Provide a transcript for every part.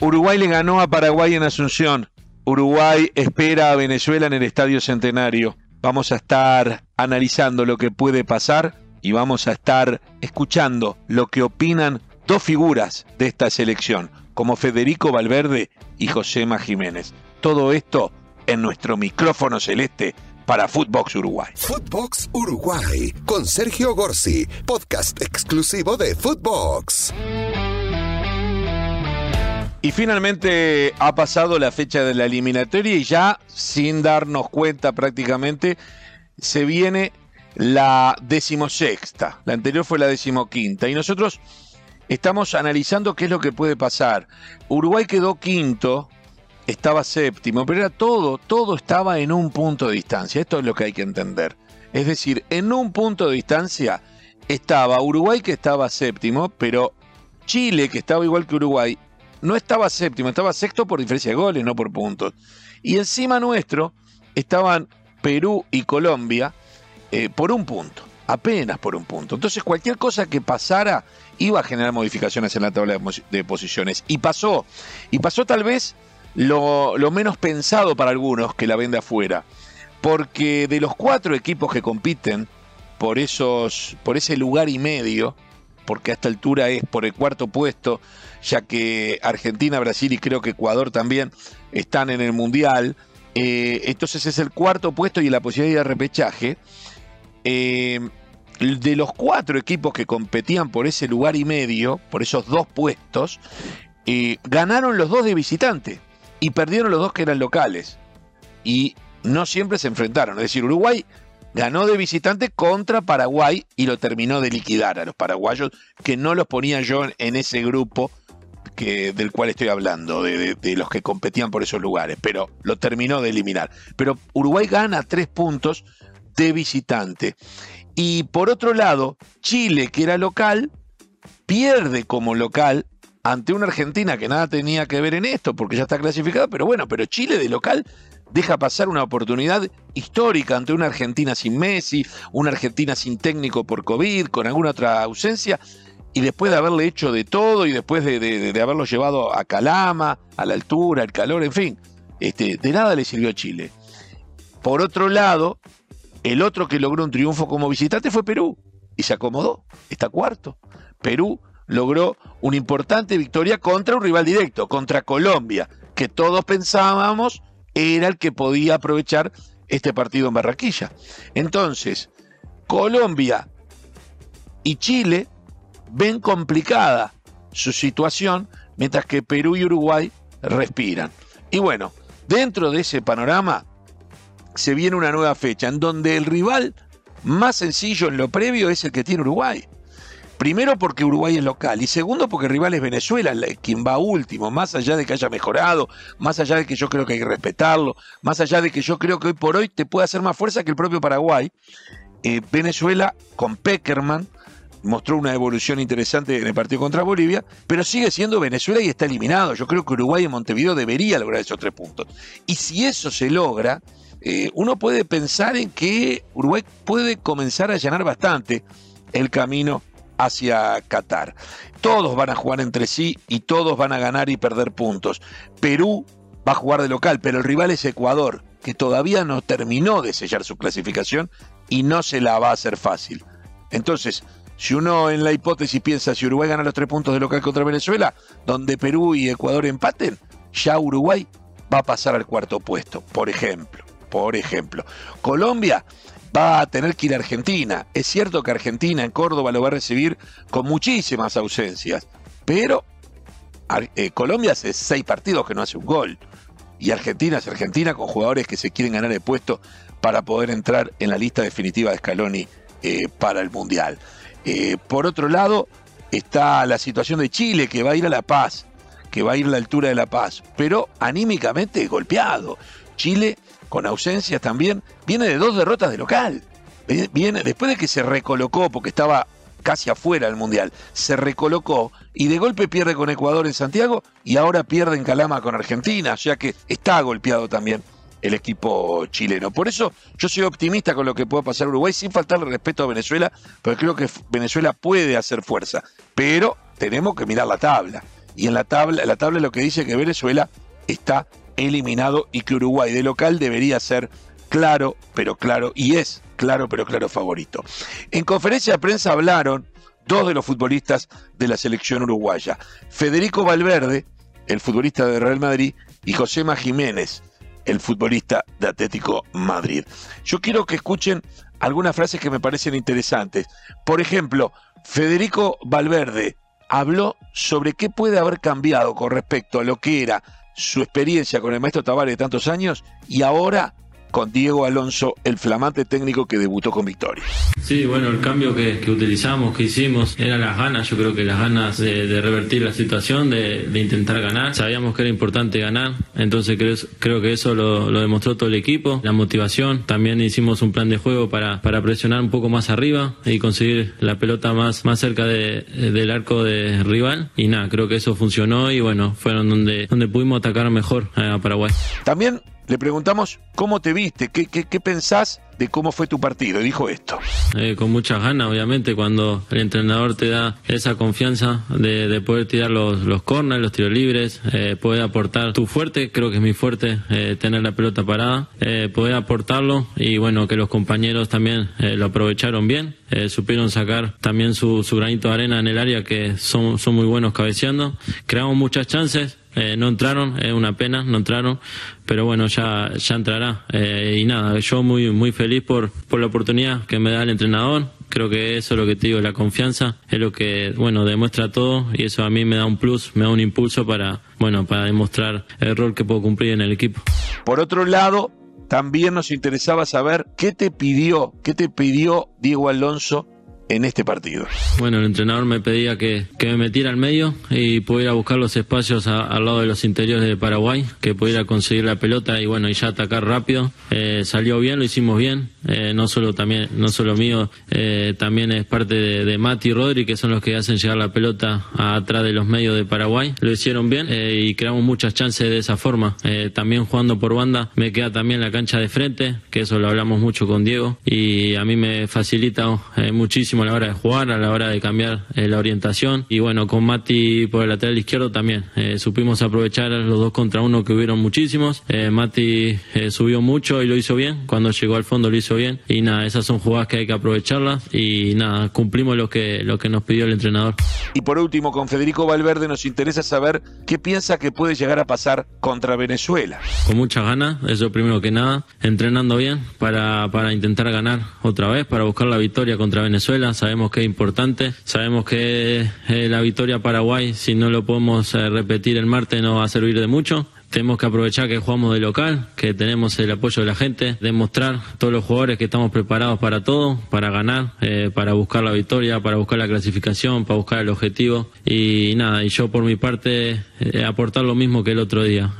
Uruguay le ganó a Paraguay en Asunción. Uruguay espera a Venezuela en el Estadio Centenario. Vamos a estar analizando lo que puede pasar y vamos a estar escuchando lo que opinan dos figuras de esta selección, como Federico Valverde y Josema Jiménez. Todo esto en nuestro micrófono celeste para Footbox Uruguay. Footbox Uruguay con Sergio Gorsi, podcast exclusivo de Footbox. Y finalmente ha pasado la fecha de la eliminatoria y ya, sin darnos cuenta prácticamente, se viene la decimosexta. La anterior fue la decimoquinta. Y nosotros estamos analizando qué es lo que puede pasar. Uruguay quedó quinto, estaba séptimo, pero era todo, todo estaba en un punto de distancia. Esto es lo que hay que entender. Es decir, en un punto de distancia estaba Uruguay que estaba séptimo, pero Chile que estaba igual que Uruguay no estaba séptimo, estaba sexto por diferencia de goles, no por puntos. Y encima nuestro estaban Perú y Colombia eh, por un punto, apenas por un punto. Entonces cualquier cosa que pasara iba a generar modificaciones en la tabla de, posiciones. Y pasó, y pasó tal vez lo, lo menos pensado para algunos que la ven de afuera. Porque de los cuatro equipos que compiten por, esos, por ese lugar y medio, porque a esta altura es por el cuarto puesto, ya que Argentina, Brasil y creo que Ecuador también están en el Mundial. Eh, entonces es el cuarto puesto y la posibilidad de repechaje. Eh, de los cuatro equipos que competían por ese lugar y medio, por esos dos puestos, eh, ganaron los dos de visitante y perdieron los dos que eran locales. Y no siempre se enfrentaron. Es decir, Uruguay ganó de visitante contra Paraguay y lo terminó de liquidar a los paraguayos, que no los ponía yo en ese grupo que, del cual estoy hablando, de, los que competían por esos lugares, pero lo terminó de eliminar. Pero Uruguay gana tres puntos de visitante. Y por otro lado, Chile, que era local, pierde como local ante una Argentina que nada tenía que ver en esto, porque ya está clasificada, pero bueno, pero Chile de local deja pasar una oportunidad histórica ante una Argentina sin Messi, una Argentina sin técnico por COVID, con alguna otra ausencia, y después de haberle hecho de todo y después de, haberlo llevado a Calama, a la altura, el calor, en fin, este, de nada le sirvió a Chile. Por otro lado, el otro que logró un triunfo como visitante fue Perú y se acomodó, está cuarto. Perú logró una importante victoria contra un rival directo, contra Colombia, que todos pensábamos era el que podía aprovechar este partido en Barraquilla. Entonces, Colombia y Chile ven complicada su situación, mientras que Perú y Uruguay respiran. Y bueno, dentro de ese panorama se viene una nueva fecha en donde el rival más sencillo en lo previo es el que tiene Uruguay. Primero porque Uruguay es local y segundo porque el rival es Venezuela, quien va último, más allá de que haya mejorado, más allá de que yo creo que hay que respetarlo, más allá de que yo creo que hoy por hoy te puede hacer más fuerza que el propio Paraguay. Eh, Venezuela con Peckerman mostró una evolución interesante en el partido contra Bolivia, pero sigue siendo Venezuela y está eliminado. Yo creo que Uruguay y Montevideo debería lograr esos tres puntos. Y si eso se logra, eh, uno puede pensar en que Uruguay puede comenzar a allanar bastante el camino hacia Qatar. Todos van a jugar entre sí y todos van a ganar y perder puntos. Perú va a jugar de local, pero el rival es Ecuador, que todavía no terminó de sellar su clasificación y no se la va a hacer fácil. Entonces, si uno en la hipótesis piensa si Uruguay gana los tres puntos de local contra Venezuela, donde Perú y Ecuador empaten, ya Uruguay va a pasar al cuarto puesto, por ejemplo. Por ejemplo, Colombia va a tener que ir a Argentina. Es cierto que Argentina en Córdoba lo va a recibir con muchísimas ausencias, pero eh, Colombia hace seis partidos que no hace un gol. Y Argentina es Argentina con jugadores que se quieren ganar el puesto para poder entrar en la lista definitiva de Scaloni eh, para el Mundial. Eh, por otro lado, está la situación de Chile, que va a ir a La Paz, que va a ir a la altura de La Paz, pero anímicamente golpeado. Chile con ausencias también, viene de dos derrotas de local. Viene, después de que se recolocó, porque estaba casi afuera del Mundial, se recolocó y de golpe pierde con Ecuador en Santiago y ahora pierde en Calama con Argentina, o sea que está golpeado también el equipo chileno. Por eso yo soy optimista con lo que pueda pasar Uruguay, sin faltarle respeto a Venezuela, porque creo que Venezuela puede hacer fuerza, pero tenemos que mirar la tabla. y en la tabla, la tabla lo que dice que Venezuela está eliminado y que Uruguay de local debería ser claro, pero claro, y es claro, pero claro favorito. En conferencia de prensa hablaron dos de los futbolistas de la selección uruguaya, Federico Valverde, el futbolista de Real Madrid, y Josema Jiménez, el futbolista de Atlético Madrid. Yo quiero que escuchen algunas frases que me parecen interesantes. Por ejemplo, Federico Valverde habló sobre qué puede haber cambiado con respecto a lo que era su experiencia con el maestro Tavares de tantos años y ahora con Diego Alonso, el flamante técnico que debutó con victoria. Sí, bueno, el cambio que, utilizamos, que hicimos, eran las ganas, yo creo que las ganas de, revertir la situación, de, intentar ganar. Sabíamos que era importante ganar, entonces creo, creo que eso lo, demostró todo el equipo, la motivación. También hicimos un plan de juego para, para presionar un poco más arriba y conseguir la pelota más, más cerca del arco de rival. Y nada, creo que eso funcionó y bueno, fueron donde, donde pudimos atacar mejor a Paraguay. También le preguntamos cómo te viste, qué, qué, qué pensás de cómo fue tu partido. Dijo esto. Eh, con muchas ganas, obviamente, cuando el entrenador te da esa confianza de, poder tirar los, los corners, los tiros libres, eh, poder aportar tu fuerte, creo que es mi fuerte, eh, tener la pelota parada, eh, poder aportarlo y bueno, que los compañeros también lo aprovecharon bien, supieron sacar también su, su granito de arena en el área que son, son muy buenos cabeceando. Creamos muchas chances, eh, no entraron, es una pena, no entraron, pero bueno, ya, ya entrará. Eh, y nada, yo muy, muy feliz por, por la oportunidad que me da el entrenador. Creo que eso es lo que te digo, la confianza es lo que, bueno, demuestra todo y eso a mí me da un plus, me da un impulso para, bueno, para demostrar el rol que puedo cumplir en el equipo. Por otro lado, también nos interesaba saber qué te pidió, qué te pidió Diego Alonso en este partido? Bueno, el entrenador me pedía que, me metiera al medio y pudiera buscar los espacios al lado de los interiores de Paraguay, que pudiera conseguir la pelota y bueno, y ya atacar rápido. Eh, salió bien, lo hicimos bien, eh, no solo también, no solo mío, eh, también es parte de, Mati y Rodri, que son los que hacen llegar la pelota atrás de los medios de Paraguay. Lo hicieron bien y creamos muchas chances de esa forma. también jugando por banda, me queda también la cancha de frente, que eso lo hablamos mucho con Diego, y a mí me facilita muchísimo a la hora de jugar, a la hora de cambiar eh, la orientación. Y bueno, con Mati por el lateral izquierdo también. Eh, supimos aprovechar los dos contra uno que hubieron muchísimos. Eh, Mati subió mucho y lo hizo bien. Cuando llegó al fondo lo hizo bien. Y nada, esas son jugadas que hay que aprovecharlas. Y nada, cumplimos lo que, lo que nos pidió el entrenador. Y por último, con Federico Valverde nos interesa saber qué piensa que puede llegar a pasar contra Venezuela. Con muchas ganas, eso primero que nada. Entrenando bien para, para intentar ganar otra vez, para buscar la victoria contra Venezuela sabemos que es importante, sabemos que eh, la victoria Paraguay, si no lo podemos eh, repetir el martes, no va a servir de mucho. Tenemos que aprovechar que jugamos de local, que tenemos el apoyo de la gente, demostrar todos los jugadores que estamos preparados para todo, para ganar, eh, para buscar la victoria, para buscar la clasificación, para buscar el objetivo. Y nada, y yo por mi parte aportar lo mismo que el otro día,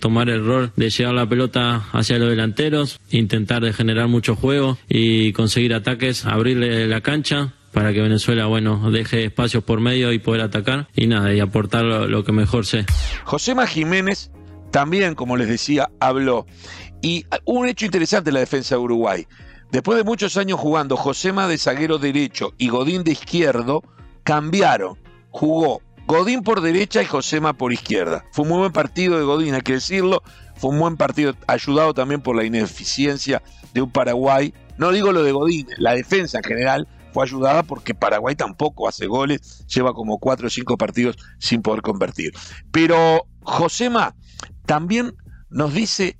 tomar el rol de llevar la pelota hacia los delanteros, intentar de generar mucho juego y conseguir ataques, abrirle la cancha para que Venezuela, bueno, deje espacios por medio y poder atacar y nada, y aportar lo, que mejor sé. Josema Jiménez también, como les decía, habló. Y un hecho interesante en la defensa de Uruguay. Después de muchos años jugando, Josema de zaguero derecho y Godín de izquierdo cambiaron. Jugó Godín por derecha y Josema por izquierda. Fue un muy buen partido de Godín, hay que decirlo. Fue un buen partido, ayudado también por la ineficiencia de un Paraguay. No digo lo de Godín, la defensa en general fue ayudada porque Paraguay tampoco hace goles, lleva como cuatro o cinco partidos sin poder convertir. Pero Josema también nos dice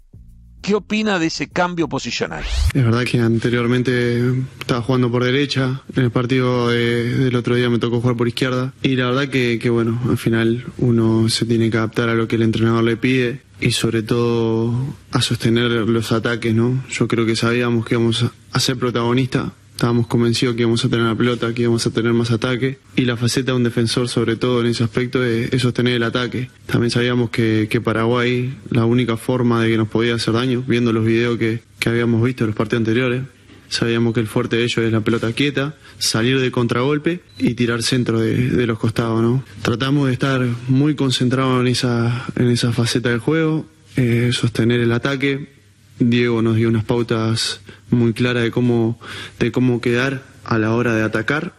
¿Qué opina de ese cambio posicional? Es verdad que anteriormente estaba jugando por derecha, en el partido del otro día me tocó jugar por izquierda y la verdad que, que, bueno, al final uno se tiene que adaptar a lo que el entrenador le pide y sobre todo a sostener los ataques, ¿no? Yo creo que sabíamos que íbamos a ser protagonistas Estábamos convencidos que íbamos a tener la pelota, que íbamos a tener más ataque. Y la faceta de un defensor, sobre todo en ese aspecto, es, sostener el ataque. También sabíamos que, Paraguay, la única forma de que nos podía hacer daño, viendo los videos que, habíamos visto en los partidos anteriores, sabíamos que el fuerte de ellos es la pelota quieta, salir de contragolpe y tirar centro de, los costados, ¿no? Tratamos de estar muy concentrados en esa, en esa faceta del juego, eh, sostener el ataque. Diego nos dio unas pautas muy clara de cómo, de cómo quedar a la hora de atacar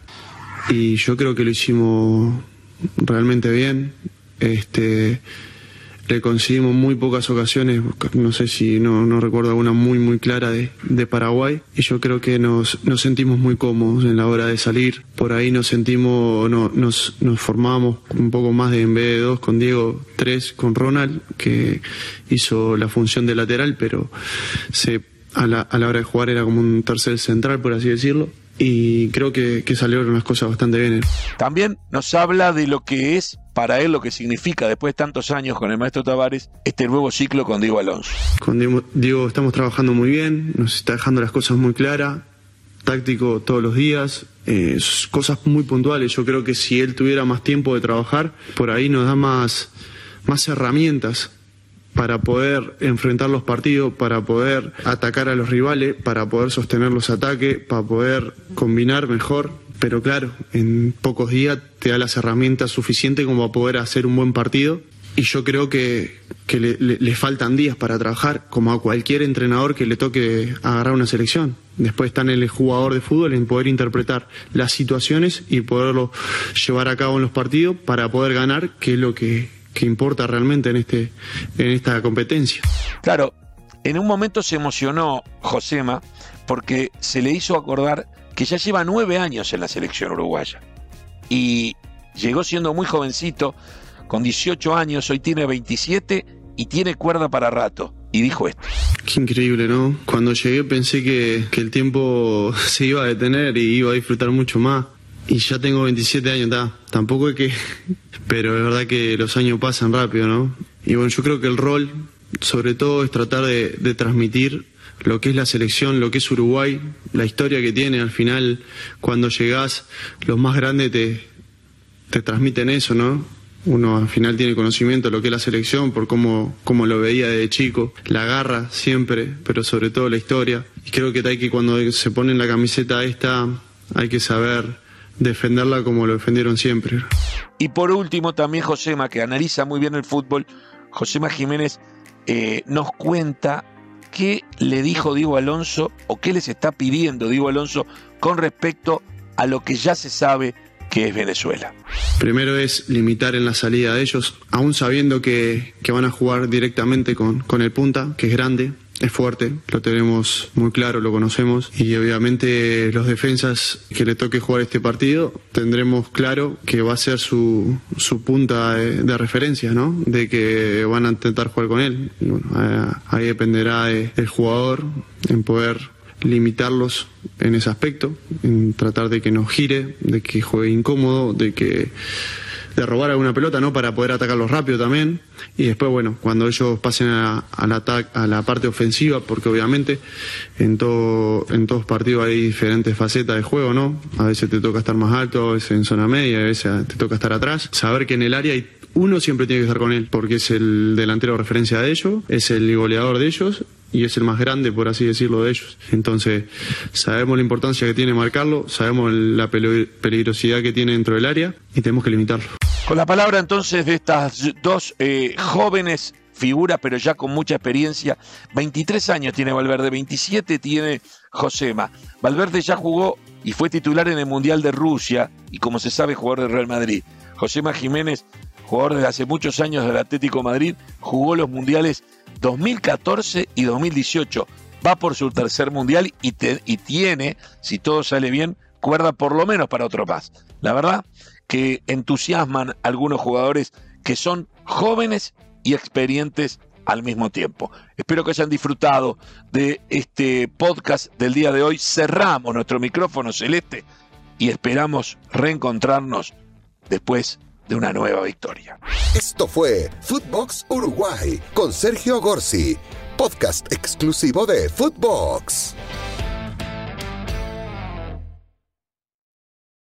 y yo creo que lo hicimos realmente bien. Este, le conseguimos muy pocas ocasiones, no sé si no, no recuerdo alguna muy muy clara de, de, Paraguay y yo creo que nos, nos sentimos muy cómodos en la hora de salir, por ahí nos sentimos, no, nos, nos formamos un poco más de en vez de dos con Diego, tres con Ronald, que hizo la función de lateral, pero se, a, la, a la hora de jugar era como un tercer central, por así decirlo y creo que, que, salieron las cosas bastante bien. También nos habla de lo que es para él, lo que significa después de tantos años con el maestro Tavares, este nuevo ciclo con Diego Alonso. Con Diego, Diego estamos trabajando muy bien, nos está dejando las cosas muy claras, táctico todos los días, eh, cosas muy puntuales. Yo creo que si él tuviera más tiempo de trabajar, por ahí nos da más, más herramientas para poder enfrentar los partidos, para poder atacar a los rivales, para poder sostener los ataques, para poder combinar mejor. Pero claro, en pocos días te da las herramientas suficientes como para poder hacer un buen partido. Y yo creo que, que le, le, faltan días para trabajar, como a cualquier entrenador que le toque agarrar una selección. Después está en el jugador de fútbol en poder interpretar las situaciones y poderlo llevar a cabo en los partidos para poder ganar, que es lo que, que importa realmente en, este, en esta competencia. Claro, en un momento se emocionó Josema porque se le hizo acordar que ya lleva nueve años en la selección uruguaya y llegó siendo muy jovencito, con 18 años, hoy tiene 27 y tiene cuerda para rato. Y dijo esto. Qué increíble, ¿no? Cuando llegué pensé que, que el tiempo se iba a detener y iba a disfrutar mucho más. Y ya tengo 27 años, ta. tampoco es que... Pero es verdad que los años pasan rápido, ¿no? Y bueno, yo creo que el rol, sobre todo, es tratar de, de transmitir lo que es la selección, lo que es Uruguay, la historia que tiene. Al final, cuando llegás, los más grandes te, te transmiten eso, ¿no? Uno al final tiene conocimiento de lo que es la selección por cómo, cómo lo veía de chico, la garra siempre, pero sobre todo la historia. Y creo que hay que cuando se pone en la camiseta esta, hay que saber defenderla como lo defendieron siempre. Y por último, también Josema, que analiza muy bien el fútbol, Josema Jiménez eh, nos cuenta qué le dijo Diego Alonso o qué les está pidiendo Diego Alonso con respecto a lo que ya se sabe que es Venezuela. Primero es limitar en la salida de ellos, aún sabiendo que, que van a jugar directamente con, con el punta, que es grande, es fuerte, lo tenemos muy claro, lo conocemos y obviamente los defensas que le toque jugar este partido tendremos claro que va a ser su, su punta de, referencia, ¿no? De que van a intentar jugar con él. Bueno, ahí dependerá de, del jugador en poder limitarlos en ese aspecto, en tratar de que no gire, de que juegue incómodo, de que de robar alguna pelota, ¿no? Para poder atacarlos rápido también. Y después, bueno, cuando ellos pasen a, a, la, a la parte ofensiva, porque obviamente en, todo, en todos partidos hay diferentes facetas de juego, ¿no? A veces te toca estar más alto, a veces en zona media, a veces te toca estar atrás. Saber que en el área hay uno siempre tiene que estar con él, porque es el delantero de referencia de ellos, es el goleador de ellos y es el más grande, por así decirlo, de ellos. Entonces, sabemos la importancia que tiene marcarlo, sabemos la peligrosidad que tiene dentro del área y tenemos que limitarlo. Con la palabra entonces de estas dos eh, jóvenes figuras, pero ya con mucha experiencia, 23 años tiene Valverde, 27 tiene Josema. Valverde ya jugó y fue titular en el Mundial de Rusia y como se sabe, jugador del Real Madrid. Josema Jiménez, jugador desde hace muchos años del Atlético Madrid, jugó los mundiales 2014 y 2018. Va por su tercer mundial y, tiene, si todo sale bien, cuerda por lo menos para otro más. La verdad que entusiasman algunos jugadores que son jóvenes y experientes al mismo tiempo. Espero que hayan disfrutado de este podcast del día de hoy. Cerramos nuestro micrófono celeste y esperamos reencontrarnos después de una nueva victoria. Esto fue Footbox Uruguay con Sergio Gorsi, podcast exclusivo de Footbox.